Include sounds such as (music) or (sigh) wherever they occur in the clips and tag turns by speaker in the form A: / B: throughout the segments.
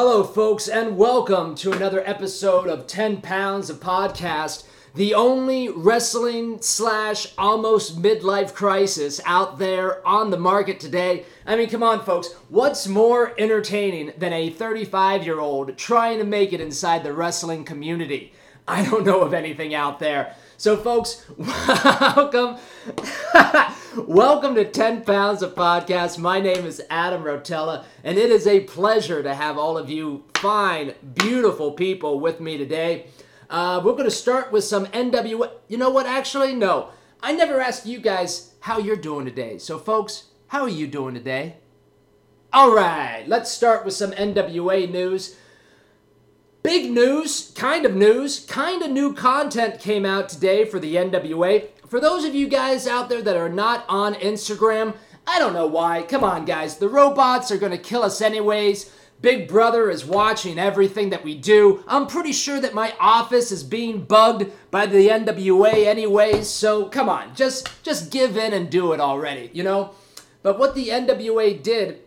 A: Hello, folks, and welcome to another episode of 10 Pounds of Podcast, the only wrestling slash almost midlife crisis out there on the market today. I mean, come on, folks, what's more entertaining than a 35 year old trying to make it inside the wrestling community? I don't know of anything out there. So, folks, (laughs) welcome. (laughs) welcome to 10 Pounds of Podcast. My name is Adam Rotella, and it is a pleasure to have all of you fine, beautiful people with me today. Uh, we're going to start with some NWA. You know what? Actually, no. I never asked you guys how you're doing today. So, folks, how are you doing today? All right, let's start with some NWA news. Big news, kind of news, kind of new content came out today for the NWA. For those of you guys out there that are not on Instagram, I don't know why. Come on, guys. The robots are going to kill us anyways. Big Brother is watching everything that we do. I'm pretty sure that my office is being bugged by the NWA anyways. So come on, just just give in and do it already, you know? But what the NWA did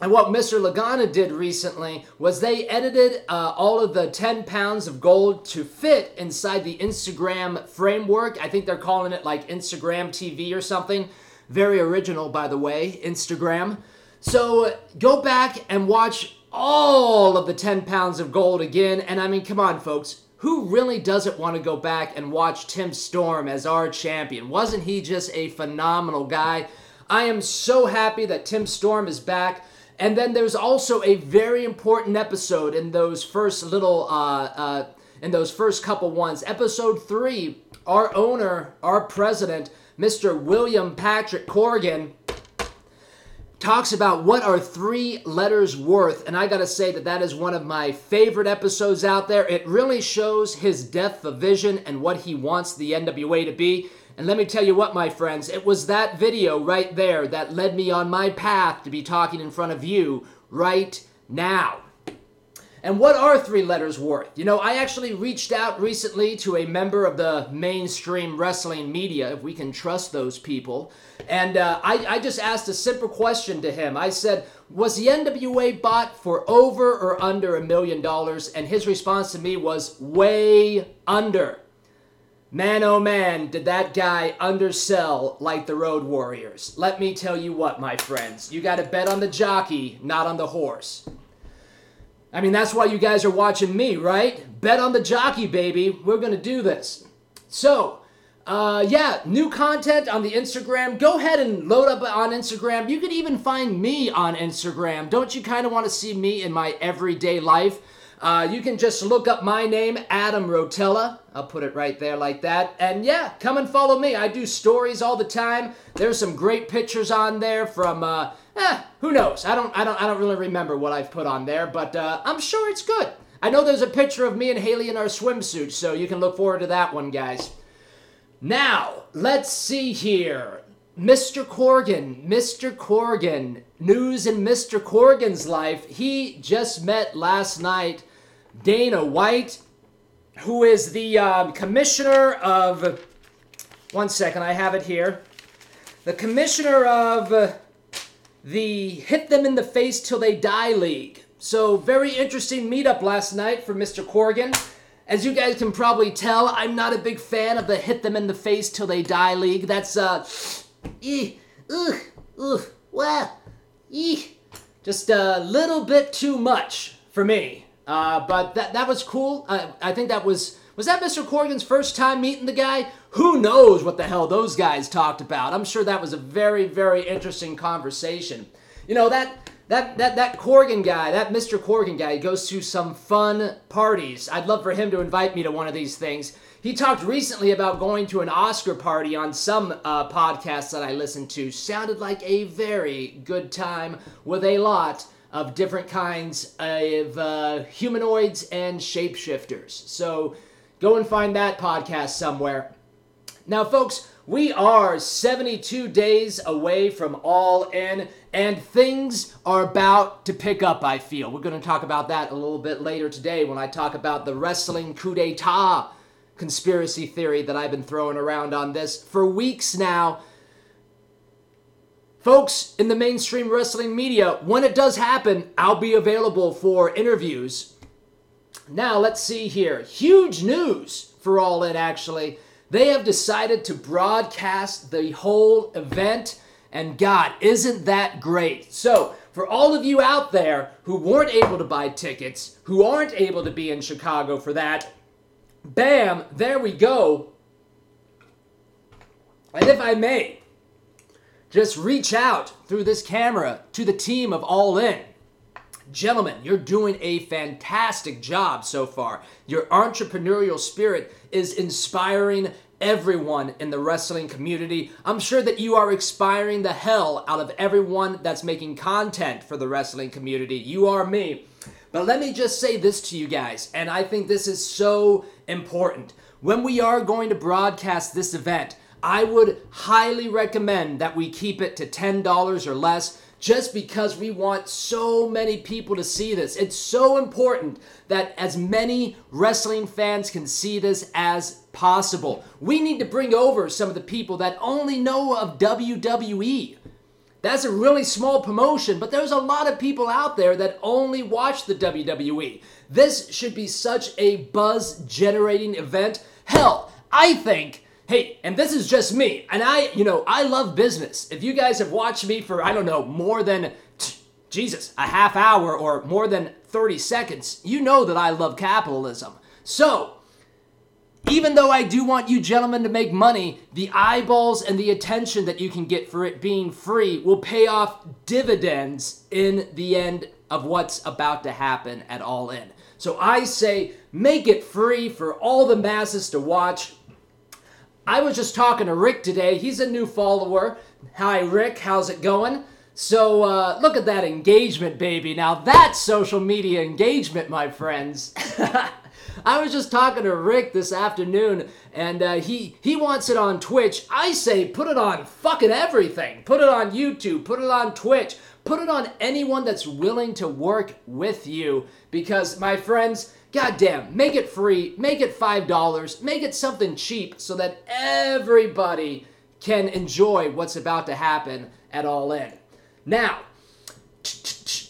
A: and what Mr. Lagana did recently was they edited uh, all of the 10 pounds of gold to fit inside the Instagram framework. I think they're calling it like Instagram TV or something. Very original, by the way, Instagram. So go back and watch all of the 10 pounds of gold again. And I mean, come on, folks. Who really doesn't want to go back and watch Tim Storm as our champion? Wasn't he just a phenomenal guy? I am so happy that Tim Storm is back. And then there's also a very important episode in those first little, uh, uh, in those first couple ones. Episode three, our owner, our president, Mr. William Patrick Corgan, talks about what are three letters worth. And I gotta say that that is one of my favorite episodes out there. It really shows his depth of vision and what he wants the NWA to be. And let me tell you what, my friends, it was that video right there that led me on my path to be talking in front of you right now. And what are three letters worth? You know, I actually reached out recently to a member of the mainstream wrestling media, if we can trust those people. And uh, I, I just asked a simple question to him. I said, Was the NWA bought for over or under a million dollars? And his response to me was, Way under. Man, oh man, did that guy undersell like the Road Warriors. Let me tell you what, my friends. You got to bet on the jockey, not on the horse. I mean, that's why you guys are watching me, right? Bet on the jockey, baby. We're going to do this. So, uh, yeah, new content on the Instagram. Go ahead and load up on Instagram. You can even find me on Instagram. Don't you kind of want to see me in my everyday life? Uh, you can just look up my name, Adam Rotella. I'll put it right there like that. And yeah, come and follow me. I do stories all the time. There's some great pictures on there from, uh, eh, who knows? I don't, I don't, I don't really remember what I've put on there, but uh, I'm sure it's good. I know there's a picture of me and Haley in our swimsuits, so you can look forward to that one, guys. Now, let's see here. Mr. Corgan, Mr. Corgan, news in Mr. Corgan's life. He just met last night Dana White, who is the um, commissioner of. One second, I have it here. The commissioner of uh, the Hit Them in the Face Till They Die League. So, very interesting meetup last night for Mr. Corgan. As you guys can probably tell, I'm not a big fan of the Hit Them in the Face Till They Die League. That's, uh. Eh, ugh, ugh, well, eh, just a little bit too much for me. Uh, but that that was cool. Uh, I think that was was that Mr. Corgan's first time meeting the guy. Who knows what the hell those guys talked about? I'm sure that was a very very interesting conversation. You know that. That, that that Corgan guy, that Mr. Corgan guy, goes to some fun parties. I'd love for him to invite me to one of these things. He talked recently about going to an Oscar party on some uh, podcast that I listened to. Sounded like a very good time with a lot of different kinds of uh, humanoids and shapeshifters. So go and find that podcast somewhere. Now, folks, we are 72 days away from All In, and things are about to pick up, I feel. We're going to talk about that a little bit later today when I talk about the wrestling coup d'etat conspiracy theory that I've been throwing around on this for weeks now folks in the mainstream wrestling media, when it does happen, I'll be available for interviews. Now, let's see here. Huge news for All In, actually. They have decided to broadcast the whole event, and God, isn't that great? So, for all of you out there who weren't able to buy tickets, who aren't able to be in Chicago for that, bam, there we go. And if I may, just reach out through this camera to the team of All In. Gentlemen, you're doing a fantastic job so far. Your entrepreneurial spirit is inspiring everyone in the wrestling community. I'm sure that you are inspiring the hell out of everyone that's making content for the wrestling community. You are me. But let me just say this to you guys, and I think this is so important. When we are going to broadcast this event, I would highly recommend that we keep it to $10 or less just because we want so many people to see this. It's so important that as many wrestling fans can see this as possible. We need to bring over some of the people that only know of WWE. That's a really small promotion, but there's a lot of people out there that only watch the WWE. This should be such a buzz generating event. Hell, I think Hey, and this is just me. And I, you know, I love business. If you guys have watched me for, I don't know, more than, Jesus, a half hour or more than 30 seconds, you know that I love capitalism. So, even though I do want you gentlemen to make money, the eyeballs and the attention that you can get for it being free will pay off dividends in the end of what's about to happen at All In. So I say, make it free for all the masses to watch I was just talking to Rick today. He's a new follower. Hi, Rick. How's it going? So, uh, look at that engagement, baby. Now, that's social media engagement, my friends. (laughs) I was just talking to Rick this afternoon, and uh, he he wants it on Twitch. I say put it on fucking everything. Put it on YouTube. Put it on Twitch. Put it on anyone that's willing to work with you. Because, my friends, goddamn, make it free, make it $5, make it something cheap so that everybody can enjoy what's about to happen at All In. Now,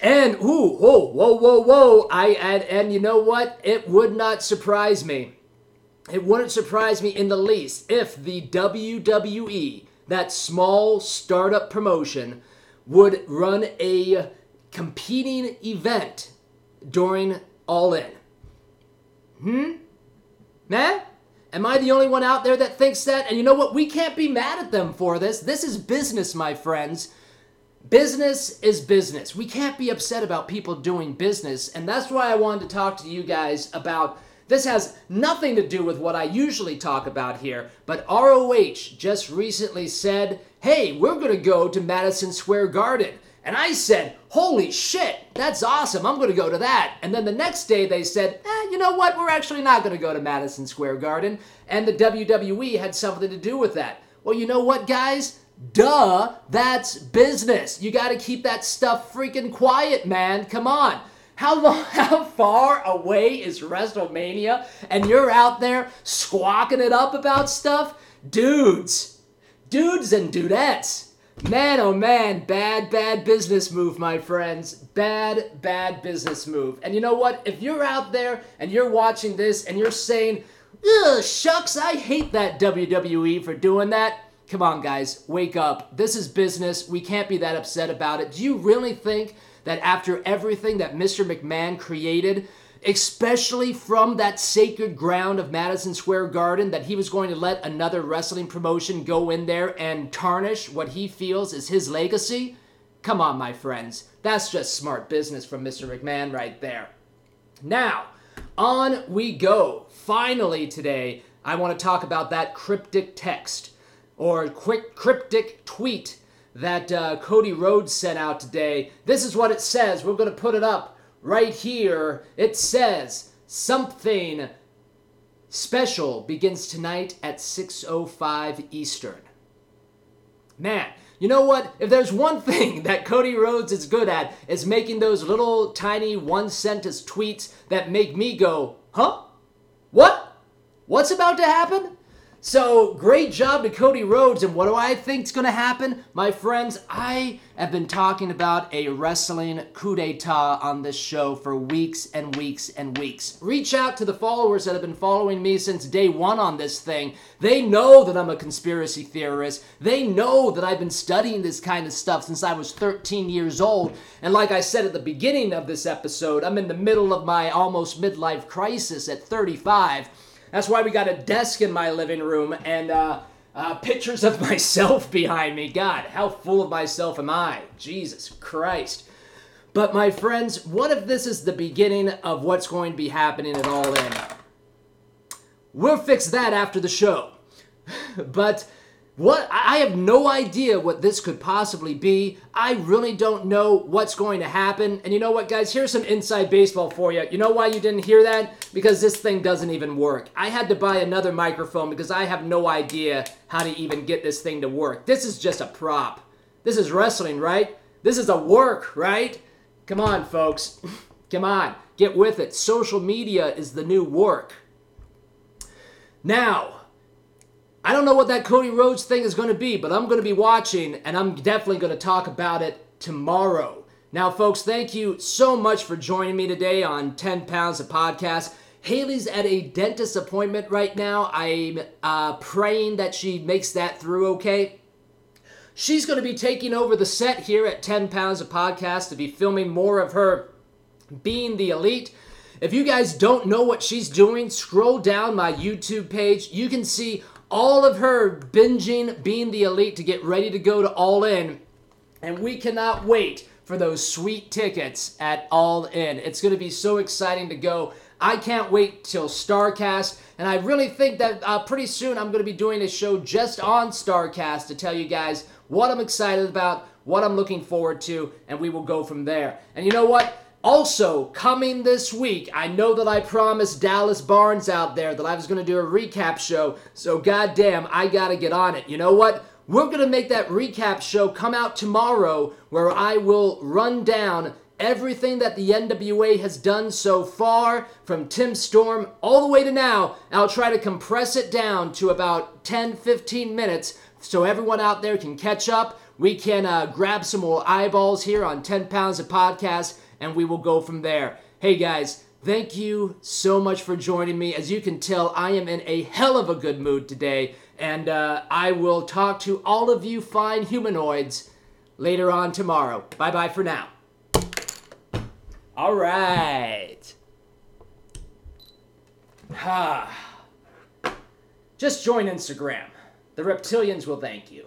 A: and ooh, whoa, whoa, whoa, whoa! I and, and you know what? It would not surprise me. It wouldn't surprise me in the least if the WWE, that small startup promotion, would run a competing event during All In. Hmm? Man? Am I the only one out there that thinks that? And you know what? We can't be mad at them for this. This is business, my friends. Business is business. We can't be upset about people doing business. And that's why I wanted to talk to you guys about this has nothing to do with what I usually talk about here, but ROH just recently said, hey, we're going to go to Madison Square Garden. And I said, holy shit, that's awesome. I'm going to go to that. And then the next day they said, eh, you know what? We're actually not going to go to Madison Square Garden. And the WWE had something to do with that. Well, you know what, guys? Duh, that's business. You got to keep that stuff freaking quiet, man. Come on. How long, (laughs) how far away is WrestleMania and you're out there squawking it up about stuff? Dudes, dudes and dudettes, Man, oh man, bad, bad business move, my friends. Bad, bad business move. And you know what? If you're out there and you're watching this and you're saying, ugh, shucks, I hate that WWE for doing that. Come on, guys, wake up. This is business. We can't be that upset about it. Do you really think that after everything that Mr. McMahon created, especially from that sacred ground of Madison Square Garden, that he was going to let another wrestling promotion go in there and tarnish what he feels is his legacy? Come on, my friends. That's just smart business from Mr. McMahon right there. Now, on we go. Finally, today, I want to talk about that cryptic text or quick cryptic tweet that uh, Cody Rhodes sent out today. This is what it says. We're going to put it up right here, it says something special begins tonight at 6:05 Eastern. Man, you know what? If there's one thing that Cody Rhodes is good at, is making those little tiny one sentence tweets that make me go, huh? What? What's about to happen? So, great job to Cody Rhodes. And what do I think is going to happen? My friends, I have been talking about a wrestling coup d'etat on this show for weeks and weeks and weeks. Reach out to the followers that have been following me since day one on this thing. They know that I'm a conspiracy theorist. They know that I've been studying this kind of stuff since I was 13 years old. And like I said at the beginning of this episode, I'm in the middle of my almost midlife crisis at 35. That's why we got a desk in my living room and uh, uh, pictures of (laughs) myself behind me. God, how full of myself am I? Jesus Christ. But my friends, what if this is the beginning of what's going to be happening at All In? We'll fix that after the show. (laughs) but what I have no idea what this could possibly be. I really don't know what's going to happen. And you know what, guys? Here's some inside baseball for you. You know why you didn't hear that? Because this thing doesn't even work. I had to buy another microphone because I have no idea how to even get this thing to work. This is just a prop. This is wrestling, right? This is a work, right? Come on, folks. (laughs) Come on. Get with it. Social media is the new work. Now, I don't know what that Cody Rhodes thing is going to be, but I'm going to be watching and I'm definitely going to talk about it tomorrow. Now, folks, thank you so much for joining me today on 10 Pounds of Podcast. Haley's at a dentist appointment right now. I'm uh, praying that she makes that through okay. She's going to be taking over the set here at 10 Pounds of Podcast to be filming more of her being the elite. If you guys don't know what she's doing, scroll down my YouTube page. You can see all of her binging being the elite to get ready to go to All In. And we cannot wait for those sweet tickets at All In. It's going to be so exciting to go. I can't wait till Starrcast, and I really think that uh, pretty soon I'm going to be doing a show just on Starrcast to tell you guys what I'm excited about, what I'm looking forward to, and we will go from there. And you know what? Also, coming this week, I know that I promised Dallas Barnes out there that I was going to do a recap show, so goddamn, I got to get on it. You know what? We're going to make that recap show come out tomorrow where I will run down everything that the NWA has done so far from Tim Storm all the way to now. I'll try to compress it down to about 10 15 minutes so everyone out there can catch up. We can uh, grab some more eyeballs here on 10 Pounds of Podcast and we will go from there. Hey guys, thank you so much for joining me. As you can tell, I am in a hell of a good mood today, and uh, I will talk to all of you fine humanoids later on tomorrow. Bye bye for now. All right. Ha. (sighs) Just join Instagram. The reptilians will thank you.